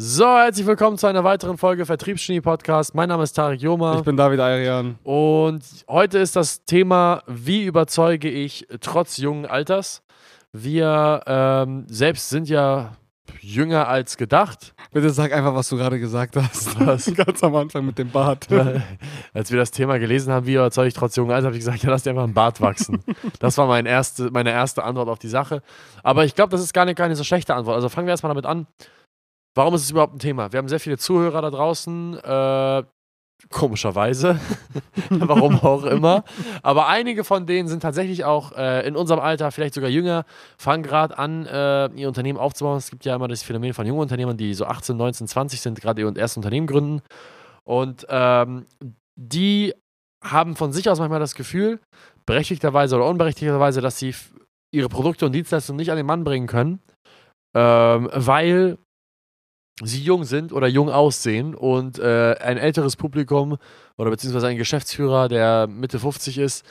So, herzlich willkommen zu einer weiteren Folge Vertriebsgenie Podcast. Mein Name ist Tarek Joma. Ich bin David Ayrian. Und heute ist das Thema, wie überzeuge ich trotz jungen Alters? Wir ähm, selbst sind ja jünger als gedacht. Bitte sag einfach, was du gerade gesagt hast. Was? Ganz am Anfang mit dem Bart. Als wir das Thema gelesen haben, wie überzeuge ich trotz jungen Alters, habe ich gesagt, ja, lass dir einfach einen Bart wachsen. das war mein erste, meine erste Antwort auf die Sache. Aber ich glaube, das ist gar nicht, gar nicht so schlechte Antwort. Also fangen wir erstmal damit an. Warum ist es überhaupt ein Thema? Wir haben sehr viele Zuhörer da draußen, äh, komischerweise, warum auch immer. Aber einige von denen sind tatsächlich auch äh, in unserem Alter, vielleicht sogar jünger, fangen gerade an, äh, ihr Unternehmen aufzubauen. Es gibt ja immer das Phänomen von jungen Unternehmern, die so 18, 19, 20 sind, gerade ihr erstes Unternehmen gründen. Und ähm, die haben von sich aus manchmal das Gefühl, berechtigterweise oder unberechtigterweise, dass sie ihre Produkte und Dienstleistungen nicht an den Mann bringen können, ähm, weil sie jung sind oder jung aussehen und äh, ein älteres Publikum oder beziehungsweise ein Geschäftsführer, der Mitte 50 ist,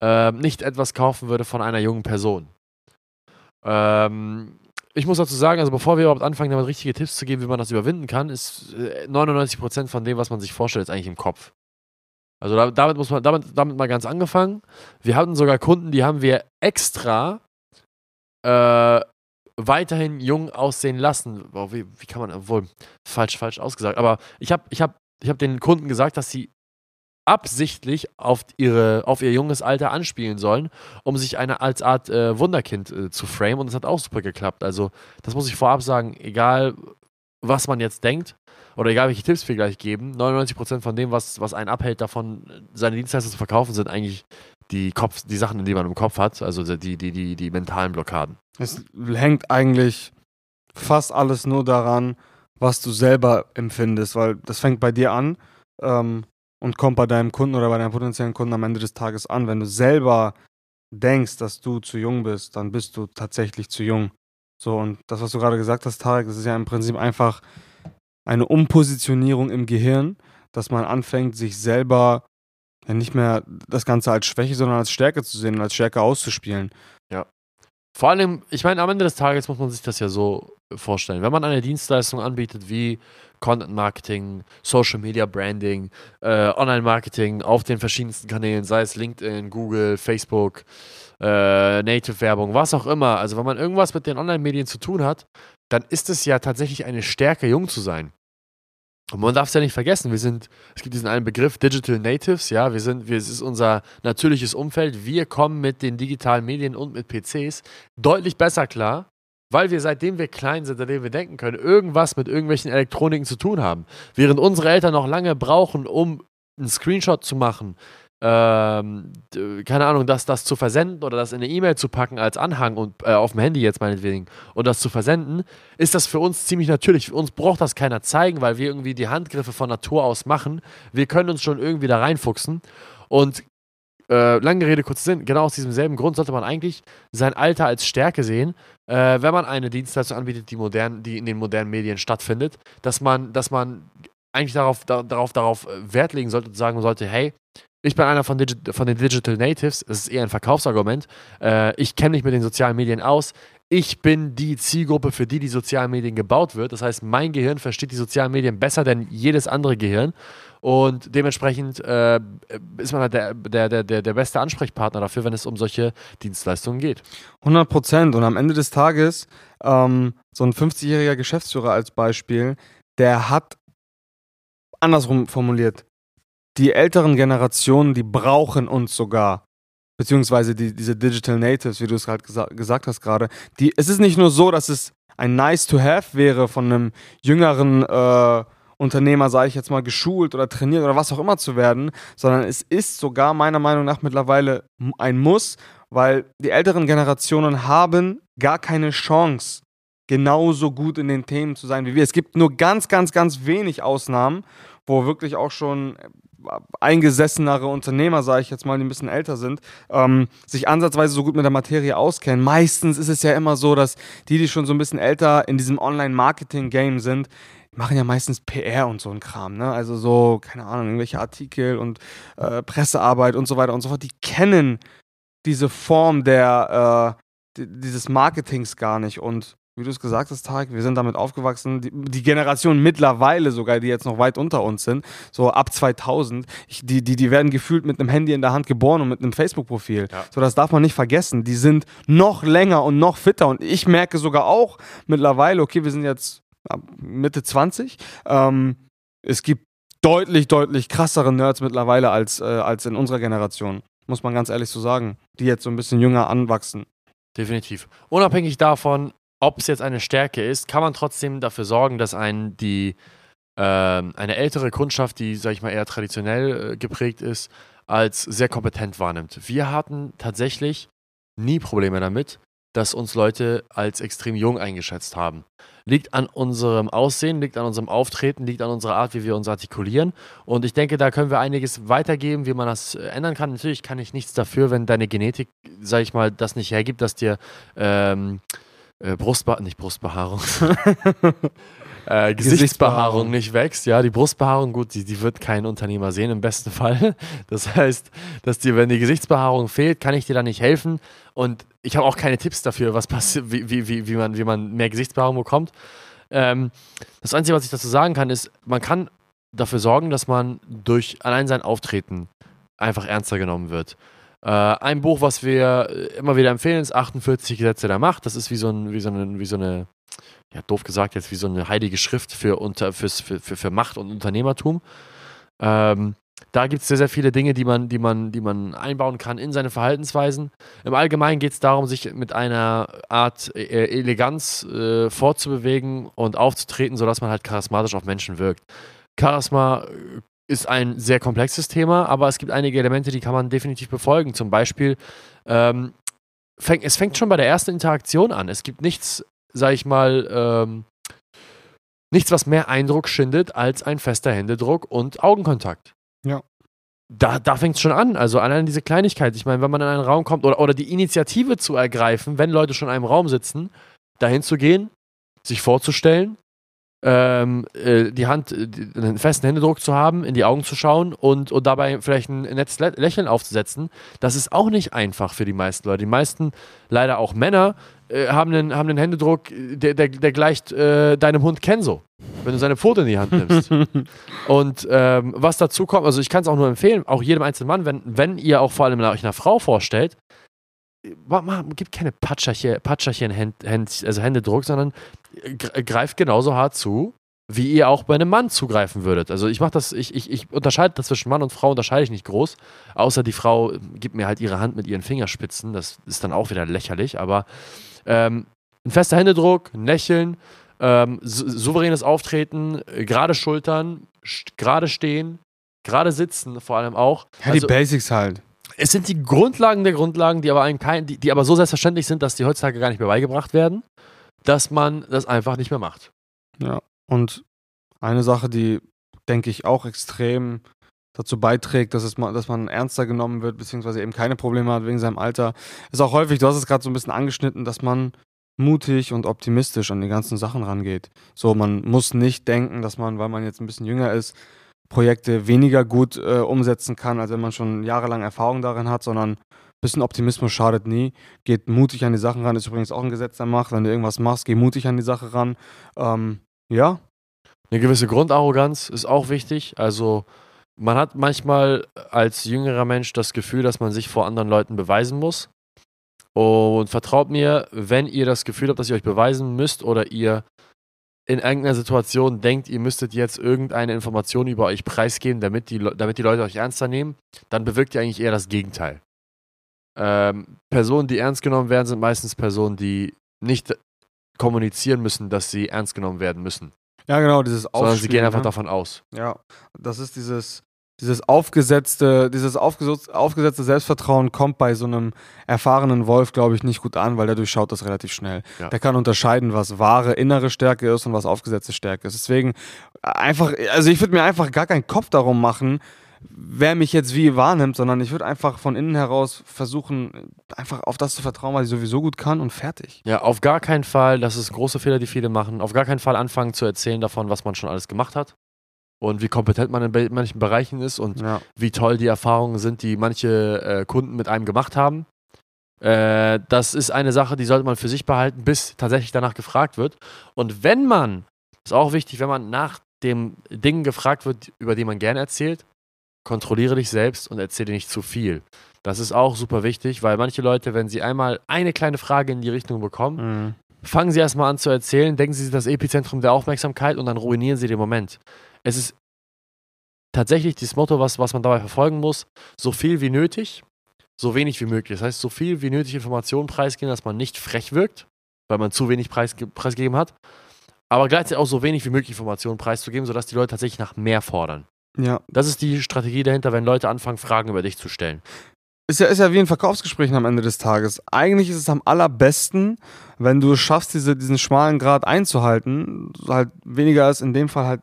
äh, nicht etwas kaufen würde von einer jungen Person. Ähm, ich muss dazu sagen, also bevor wir überhaupt anfangen, damit richtige Tipps zu geben, wie man das überwinden kann, ist äh, 99% von dem, was man sich vorstellt, ist eigentlich im Kopf. Also da, damit muss man, damit, damit mal ganz angefangen. Wir hatten sogar Kunden, die haben wir extra äh, weiterhin jung aussehen lassen. Oh, wie, wie, kann man, wohl falsch, falsch ausgesagt, aber ich habe ich hab, ich hab den Kunden gesagt, dass sie absichtlich auf, ihre, auf ihr junges Alter anspielen sollen, um sich eine als Art äh, Wunderkind äh, zu framen und das hat auch super geklappt. Also das muss ich vorab sagen, egal was man jetzt denkt oder egal welche Tipps wir gleich geben, 99% von dem, was, was einen abhält davon, seine Dienstleister zu verkaufen, sind eigentlich die, Kopf, die Sachen, die man im Kopf hat, also die, die, die, die mentalen Blockaden. Es hängt eigentlich fast alles nur daran, was du selber empfindest, weil das fängt bei dir an ähm, und kommt bei deinem Kunden oder bei deinem potenziellen Kunden am Ende des Tages an. Wenn du selber denkst, dass du zu jung bist, dann bist du tatsächlich zu jung. So, und das, was du gerade gesagt hast, Tarek, das ist ja im Prinzip einfach eine Umpositionierung im Gehirn, dass man anfängt, sich selber ja, nicht mehr das Ganze als Schwäche, sondern als Stärke zu sehen und als Stärke auszuspielen. Ja. Vor allem, ich meine, am Ende des Tages muss man sich das ja so vorstellen. Wenn man eine Dienstleistung anbietet wie Content Marketing, Social Media Branding, äh, Online Marketing auf den verschiedensten Kanälen, sei es LinkedIn, Google, Facebook, äh, Native Werbung, was auch immer. Also, wenn man irgendwas mit den Online-Medien zu tun hat, dann ist es ja tatsächlich eine Stärke, jung zu sein. Und man darf es ja nicht vergessen, wir sind, es gibt diesen einen Begriff Digital Natives, ja, wir sind, wir, es ist unser natürliches Umfeld, wir kommen mit den digitalen Medien und mit PCs deutlich besser klar, weil wir seitdem wir klein sind, seitdem wir denken können, irgendwas mit irgendwelchen Elektroniken zu tun haben. Während unsere Eltern noch lange brauchen, um einen Screenshot zu machen, ähm, keine Ahnung, das, das zu versenden oder das in eine E-Mail zu packen als Anhang und äh, auf dem Handy jetzt meinetwegen und das zu versenden, ist das für uns ziemlich natürlich. Für uns braucht das keiner zeigen, weil wir irgendwie die Handgriffe von Natur aus machen. Wir können uns schon irgendwie da reinfuchsen und äh, lange Rede, kurzer Sinn, genau aus diesem selben Grund sollte man eigentlich sein Alter als Stärke sehen, äh, wenn man eine Dienstleistung anbietet, die, modern, die in den modernen Medien stattfindet, dass man, dass man eigentlich darauf, da, darauf, darauf äh, Wert legen sollte und sagen sollte, hey, ich bin einer von, Digi von den Digital Natives. Das ist eher ein Verkaufsargument. Äh, ich kenne mich mit den sozialen Medien aus. Ich bin die Zielgruppe, für die die sozialen Medien gebaut wird. Das heißt, mein Gehirn versteht die sozialen Medien besser denn jedes andere Gehirn. Und dementsprechend äh, ist man halt der, der, der, der beste Ansprechpartner dafür, wenn es um solche Dienstleistungen geht. 100 Prozent. Und am Ende des Tages, ähm, so ein 50-jähriger Geschäftsführer als Beispiel, der hat andersrum formuliert, die älteren Generationen, die brauchen uns sogar. Beziehungsweise die, diese Digital Natives, wie du es halt gesa gesagt hast gerade. Es ist nicht nur so, dass es ein nice to have wäre von einem jüngeren äh, Unternehmer, sage ich jetzt mal, geschult oder trainiert oder was auch immer zu werden, sondern es ist sogar meiner Meinung nach mittlerweile ein Muss, weil die älteren Generationen haben gar keine Chance, genauso gut in den Themen zu sein wie wir. Es gibt nur ganz, ganz, ganz wenig Ausnahmen, wo wirklich auch schon eingesessenere Unternehmer, sage ich jetzt mal, die ein bisschen älter sind, ähm, sich ansatzweise so gut mit der Materie auskennen. Meistens ist es ja immer so, dass die, die schon so ein bisschen älter in diesem Online-Marketing-Game sind, machen ja meistens PR und so ein Kram, ne? Also so, keine Ahnung, irgendwelche Artikel und äh, Pressearbeit und so weiter und so fort. Die kennen diese Form der, äh, dieses Marketings gar nicht und wie du es gesagt hast, Tarek, wir sind damit aufgewachsen. Die, die, Generation mittlerweile sogar, die jetzt noch weit unter uns sind, so ab 2000, ich, die, die, die werden gefühlt mit einem Handy in der Hand geboren und mit einem Facebook-Profil. Ja. So, das darf man nicht vergessen. Die sind noch länger und noch fitter. Und ich merke sogar auch mittlerweile, okay, wir sind jetzt Mitte 20, ähm, es gibt deutlich, deutlich krassere Nerds mittlerweile als, äh, als in unserer Generation. Muss man ganz ehrlich so sagen, die jetzt so ein bisschen jünger anwachsen. Definitiv. Unabhängig davon, ob es jetzt eine Stärke ist, kann man trotzdem dafür sorgen, dass einen die äh, eine ältere Kundschaft, die, sag ich mal, eher traditionell äh, geprägt ist, als sehr kompetent wahrnimmt. Wir hatten tatsächlich nie Probleme damit, dass uns Leute als extrem jung eingeschätzt haben. Liegt an unserem Aussehen, liegt an unserem Auftreten, liegt an unserer Art, wie wir uns artikulieren. Und ich denke, da können wir einiges weitergeben, wie man das äh, ändern kann. Natürlich kann ich nichts dafür, wenn deine Genetik, sag ich mal, das nicht hergibt, dass dir ähm, äh, Brustbehaarung, nicht Brustbehaarung, äh, Gesichtsbehaarung nicht wächst. Ja, die Brustbehaarung, gut, die, die wird kein Unternehmer sehen im besten Fall. Das heißt, dass dir, wenn die Gesichtsbehaarung fehlt, kann ich dir da nicht helfen. Und ich habe auch keine Tipps dafür, was passiert, wie, wie, wie, wie, man, wie man mehr Gesichtsbehaarung bekommt. Ähm, das Einzige, was ich dazu sagen kann, ist, man kann dafür sorgen, dass man durch allein sein Auftreten einfach ernster genommen wird. Äh, ein Buch, was wir immer wieder empfehlen, ist 48 Gesetze der Macht. Das ist wie so, ein, wie so, eine, wie so eine, ja, doof gesagt, jetzt wie so eine heilige Schrift für, unter, für, für, für Macht und Unternehmertum. Ähm, da gibt es sehr, sehr viele Dinge, die man, die, man, die man einbauen kann in seine Verhaltensweisen. Im Allgemeinen geht es darum, sich mit einer Art äh, Eleganz äh, fortzubewegen und aufzutreten, sodass man halt charismatisch auf Menschen wirkt. Charisma äh, ist ein sehr komplexes Thema, aber es gibt einige Elemente, die kann man definitiv befolgen. Zum Beispiel, ähm, fäng, es fängt schon bei der ersten Interaktion an. Es gibt nichts, sag ich mal, ähm, nichts, was mehr Eindruck schindet als ein fester Händedruck und Augenkontakt. Ja. Da, da fängt es schon an. Also allein diese Kleinigkeit. Ich meine, wenn man in einen Raum kommt oder, oder die Initiative zu ergreifen, wenn Leute schon in einem Raum sitzen, dahin zu gehen, sich vorzustellen, ähm, äh, die Hand, äh, einen festen Händedruck zu haben, in die Augen zu schauen und, und dabei vielleicht ein nettes Lächeln aufzusetzen, das ist auch nicht einfach für die meisten Leute. Die meisten, leider auch Männer, äh, haben, einen, haben einen Händedruck, der, der, der gleicht äh, deinem Hund Kenzo, wenn du seine Pfote in die Hand nimmst. und ähm, was dazu kommt, also ich kann es auch nur empfehlen, auch jedem einzelnen Mann, wenn, wenn ihr auch vor allem euch einer Frau vorstellt, gibt keine Patscherchen, Patscherchen Händ, Händ, also Händedruck, sondern greift genauso hart zu, wie ihr auch bei einem Mann zugreifen würdet. Also ich mache das, ich, ich, ich unterscheide das zwischen Mann und Frau, unterscheide ich nicht groß. Außer die Frau gibt mir halt ihre Hand mit ihren Fingerspitzen. Das ist dann auch wieder lächerlich, aber ähm, ein fester Händedruck, ein Lächeln, ähm, souveränes Auftreten, gerade Schultern, gerade stehen, gerade sitzen vor allem auch. Ja, also, die Basics halt. Es sind die Grundlagen der Grundlagen, die aber, einem kein, die, die aber so selbstverständlich sind, dass die heutzutage gar nicht mehr beigebracht werden, dass man das einfach nicht mehr macht. Ja, und eine Sache, die, denke ich, auch extrem dazu beiträgt, dass, es dass man ernster genommen wird, beziehungsweise eben keine Probleme hat wegen seinem Alter, ist auch häufig, du hast es gerade so ein bisschen angeschnitten, dass man mutig und optimistisch an die ganzen Sachen rangeht. So, man muss nicht denken, dass man, weil man jetzt ein bisschen jünger ist, Projekte weniger gut äh, umsetzen kann, als wenn man schon jahrelang Erfahrung darin hat, sondern ein bisschen Optimismus schadet nie. Geht mutig an die Sachen ran, ist übrigens auch ein Gesetz der Macht. Wenn du irgendwas machst, geh mutig an die Sache ran. Ähm, ja. Eine gewisse Grundarroganz ist auch wichtig. Also, man hat manchmal als jüngerer Mensch das Gefühl, dass man sich vor anderen Leuten beweisen muss. Und vertraut mir, wenn ihr das Gefühl habt, dass ihr euch beweisen müsst oder ihr in irgendeiner Situation denkt, ihr müsstet jetzt irgendeine Information über euch preisgeben, damit die, damit die Leute euch ernster nehmen, dann bewirkt ihr eigentlich eher das Gegenteil. Ähm, Personen, die ernst genommen werden, sind meistens Personen, die nicht kommunizieren müssen, dass sie ernst genommen werden müssen. Ja, genau, dieses Sondern sie gehen einfach ne? davon aus. Ja, das ist dieses, dieses aufgesetzte, dieses aufgesetzte Selbstvertrauen kommt bei so einem erfahrenen Wolf, glaube ich, nicht gut an, weil der durchschaut das relativ schnell. Ja. Der kann unterscheiden, was wahre innere Stärke ist und was aufgesetzte Stärke ist. Deswegen einfach, also ich würde mir einfach gar keinen Kopf darum machen, wer mich jetzt wie wahrnimmt, sondern ich würde einfach von innen heraus versuchen, einfach auf das zu vertrauen, was ich sowieso gut kann und fertig. Ja, auf gar keinen Fall, das ist große Fehler, die viele machen, auf gar keinen Fall anfangen zu erzählen davon, was man schon alles gemacht hat und wie kompetent man in manchen Bereichen ist und ja. wie toll die Erfahrungen sind, die manche äh, Kunden mit einem gemacht haben. Äh, das ist eine Sache, die sollte man für sich behalten, bis tatsächlich danach gefragt wird. Und wenn man, ist auch wichtig, wenn man nach dem Ding gefragt wird, über die man gerne erzählt, kontrolliere dich selbst und erzähle nicht zu viel. Das ist auch super wichtig, weil manche Leute, wenn sie einmal eine kleine Frage in die Richtung bekommen, Mhm. fangen sie erstmal an zu erzählen, denken sie das Epizentrum der Aufmerksamkeit und dann ruinieren sie den Moment. Es ist tatsächlich das Motto, was, was man dabei verfolgen muss, so viel wie nötig, so wenig wie möglich. Das heißt, so viel wie nötig Informationen preisgeben, dass man nicht frech wirkt, weil man zu wenig preisge preisgegeben hat, aber gleichzeitig auch so wenig wie möglich Informationen preiszugeben, sodass die Leute tatsächlich nach mehr fordern. Ja. Das ist die Strategie dahinter, wenn Leute anfangen, Fragen über dich zu stellen. Ist ja, ist ja wie ein Verkaufsgespräch am Ende des Tages. Eigentlich ist es am allerbesten, wenn du es schaffst, diese, diesen schmalen Grad einzuhalten. Halt weniger ist in dem Fall halt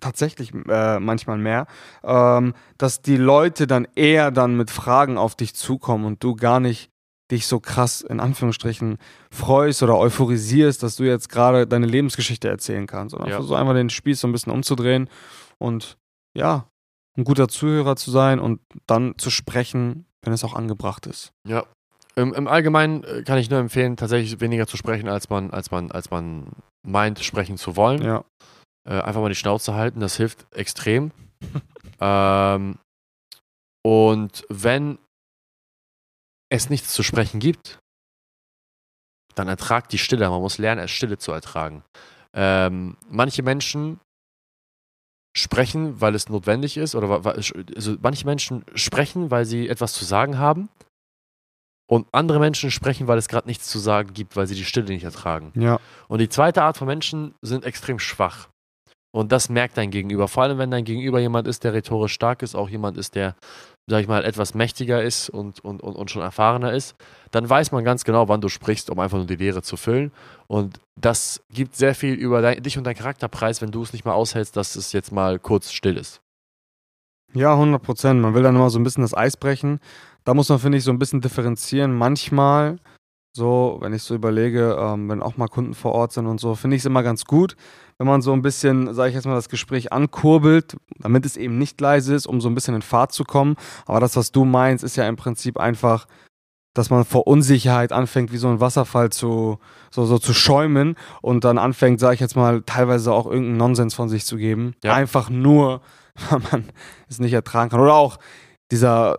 tatsächlich äh, manchmal mehr, ähm, dass die Leute dann eher dann mit Fragen auf dich zukommen und du gar nicht dich so krass in Anführungsstrichen freust oder euphorisierst, dass du jetzt gerade deine Lebensgeschichte erzählen kannst, sondern Ja. versuch einfach den Spieß so ein bisschen umzudrehen und ja, ein guter Zuhörer zu sein und dann zu sprechen, wenn es auch angebracht ist. Ja. Im, Im Allgemeinen äh, kann ich nur empfehlen, tatsächlich weniger zu sprechen, als man, als man, als man meint, sprechen zu wollen. Ja. Äh, einfach mal die Schnauze halten, das hilft extrem. ähm, und wenn es nichts zu sprechen gibt, dann ertragt die Stille. Man muss lernen, es Stille zu ertragen. Ähm, manche Menschen sprechen, weil es notwendig ist, oder also manche Menschen sprechen, weil sie etwas zu sagen haben. Und andere Menschen sprechen, weil es gerade nichts zu sagen gibt, weil sie die Stille nicht ertragen. Ja. Und die zweite Art von Menschen sind extrem schwach. Und das merkt dein Gegenüber. Vor allem, wenn dein Gegenüber jemand ist, der rhetorisch stark ist, auch jemand ist, der, sag ich mal, etwas mächtiger ist und, und, und, und schon erfahrener ist, dann weiß man ganz genau, wann du sprichst, um einfach nur die Leere zu füllen. Und das gibt sehr viel über dein, dich und deinen Charakter preis, wenn du es nicht mal aushältst, dass es jetzt mal kurz still ist. Ja, 100 Prozent. Man will dann immer so ein bisschen das Eis brechen. Da muss man, finde ich, so ein bisschen differenzieren. Manchmal, so, wenn ich so überlege, ähm, wenn auch mal Kunden vor Ort sind und so, finde ich es immer ganz gut, wenn man so ein bisschen, sage ich jetzt mal, das Gespräch ankurbelt, damit es eben nicht leise ist, um so ein bisschen in Fahrt zu kommen. Aber das, was du meinst, ist ja im Prinzip einfach, dass man vor Unsicherheit anfängt, wie so ein Wasserfall zu, so, so zu schäumen und dann anfängt, sage ich jetzt mal, teilweise auch irgendeinen Nonsens von sich zu geben. Ja. Einfach nur, weil man es nicht ertragen kann. Oder auch dieser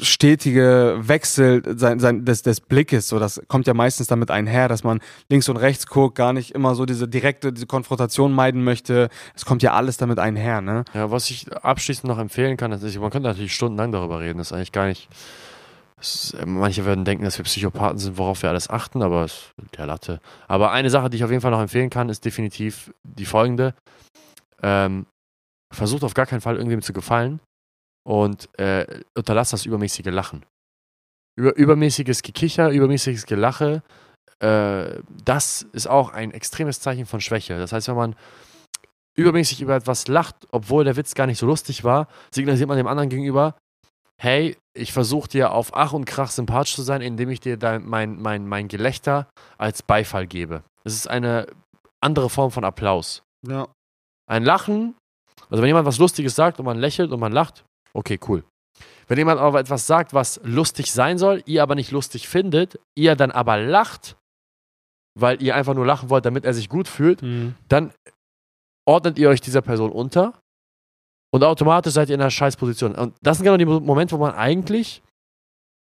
stetige Wechsel sein, sein, des, des Blickes, so das kommt ja meistens damit einher, dass man links und rechts guckt, gar nicht immer so diese direkte diese Konfrontation meiden möchte. Es kommt ja alles damit einher, ne? Ja, was ich abschließend noch empfehlen kann, ist, man könnte natürlich stundenlang darüber reden, das ist eigentlich gar nicht. ist- manche werden denken, dass wir Psychopathen sind, worauf wir alles achten, aber es der Latte. Aber eine Sache, die ich auf jeden Fall noch empfehlen kann, ist definitiv die folgende. Ähm, versucht auf gar keinen Fall irgendwem zu gefallen und äh, unterlasst das übermäßige Lachen. Über, übermäßiges Gekicher, übermäßiges Gelache, äh, das ist auch ein extremes Zeichen von Schwäche. Das heißt, wenn man übermäßig über etwas lacht, obwohl der Witz gar nicht so lustig war, signalisiert man dem anderen gegenüber, hey, ich versuche dir auf Ach und Krach sympathisch zu sein, indem ich dir dein, mein, mein, mein Gelächter als Beifall gebe. Es ist eine andere Form von Applaus. Ja. Ein Lachen, also wenn jemand was Lustiges sagt und man lächelt und man lacht, okay, cool. Wenn jemand aber etwas sagt, was lustig sein soll, ihr aber nicht lustig findet, ihr dann aber lacht, weil ihr einfach nur lachen wollt, damit er sich gut fühlt, Mhm. dann ordnet ihr euch dieser Person unter und automatisch seid ihr in einer Scheißposition. Und das sind genau die Mo- Momente, wo man eigentlich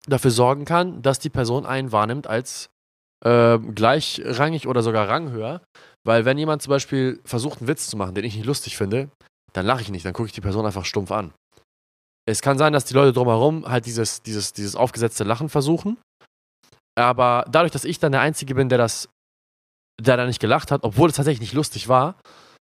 dafür sorgen kann, dass die Person einen wahrnimmt als äh, gleichrangig oder sogar ranghöher. Weil wenn jemand zum Beispiel versucht, einen Witz zu machen, den ich nicht lustig finde, dann lache ich nicht, dann gucke ich die Person einfach stumpf an. Es kann sein, dass die Leute drumherum halt dieses, dieses, dieses aufgesetzte Lachen versuchen. Aber dadurch, dass ich dann der Einzige bin, der das, der da nicht gelacht hat, obwohl es tatsächlich nicht lustig war,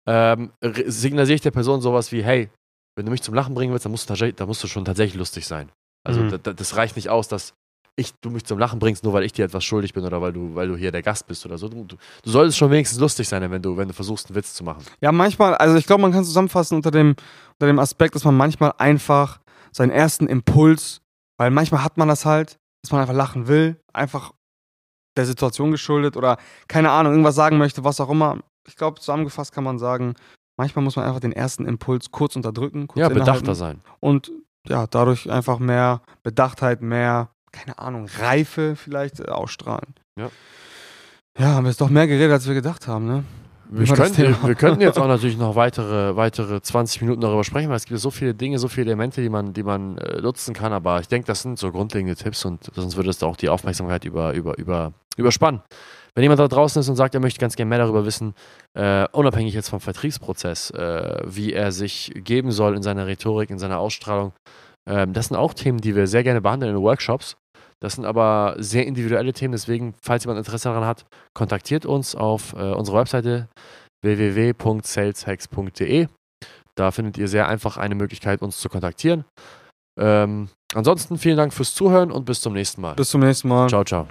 ähm, re- signalisiere ich der Person sowas wie, hey, wenn du mich zum Lachen bringen willst, dann musst du, dann musst du schon tatsächlich lustig sein. Also Mhm. da- da- das reicht nicht aus, dass ich, du mich zum Lachen bringst, nur weil ich dir etwas schuldig bin oder weil du, weil du hier der Gast bist oder so. Du, du, du solltest schon wenigstens lustig sein, wenn du, wenn du versuchst, einen Witz zu machen. Ja, manchmal, also ich glaube, man kann zusammenfassen unter dem, unter dem Aspekt, dass man manchmal einfach seinen ersten Impuls, weil manchmal hat man das halt, dass man einfach lachen will, einfach der Situation geschuldet oder keine Ahnung, irgendwas sagen möchte, was auch immer. Ich glaube, zusammengefasst kann man sagen, manchmal muss man einfach den ersten Impuls kurz unterdrücken, kurz Ja, bedachter sein. und ja, dadurch einfach mehr Bedachtheit, mehr keine Ahnung, Reife vielleicht äh, ausstrahlen. Ja. Ja, haben wir jetzt doch mehr geredet, als wir gedacht haben, ne? Wir, könnten, wir könnten jetzt auch natürlich noch weitere, weitere 20 Minuten darüber sprechen, weil es gibt so viele Dinge, so viele Elemente, die man, die man äh, nutzen kann. Aber ich denke, das sind so grundlegende Tipps und sonst würde es auch die Aufmerksamkeit über, über, über, überspannen. Wenn jemand da draußen ist und sagt, er möchte ganz gerne mehr darüber wissen, äh, unabhängig jetzt vom Vertriebsprozess, äh, wie er sich geben soll in seiner Rhetorik, in seiner Ausstrahlung, ähm, das sind auch Themen, die wir sehr gerne behandeln in Workshops. Das sind aber sehr individuelle Themen, deswegen, falls jemand Interesse daran hat, kontaktiert uns auf äh, unserer Webseite www.saleshacks.de. Da findet ihr sehr einfach eine Möglichkeit, uns zu kontaktieren. Ähm, ansonsten vielen Dank fürs Zuhören und bis zum nächsten Mal. Bis zum nächsten Mal. Ciao, ciao.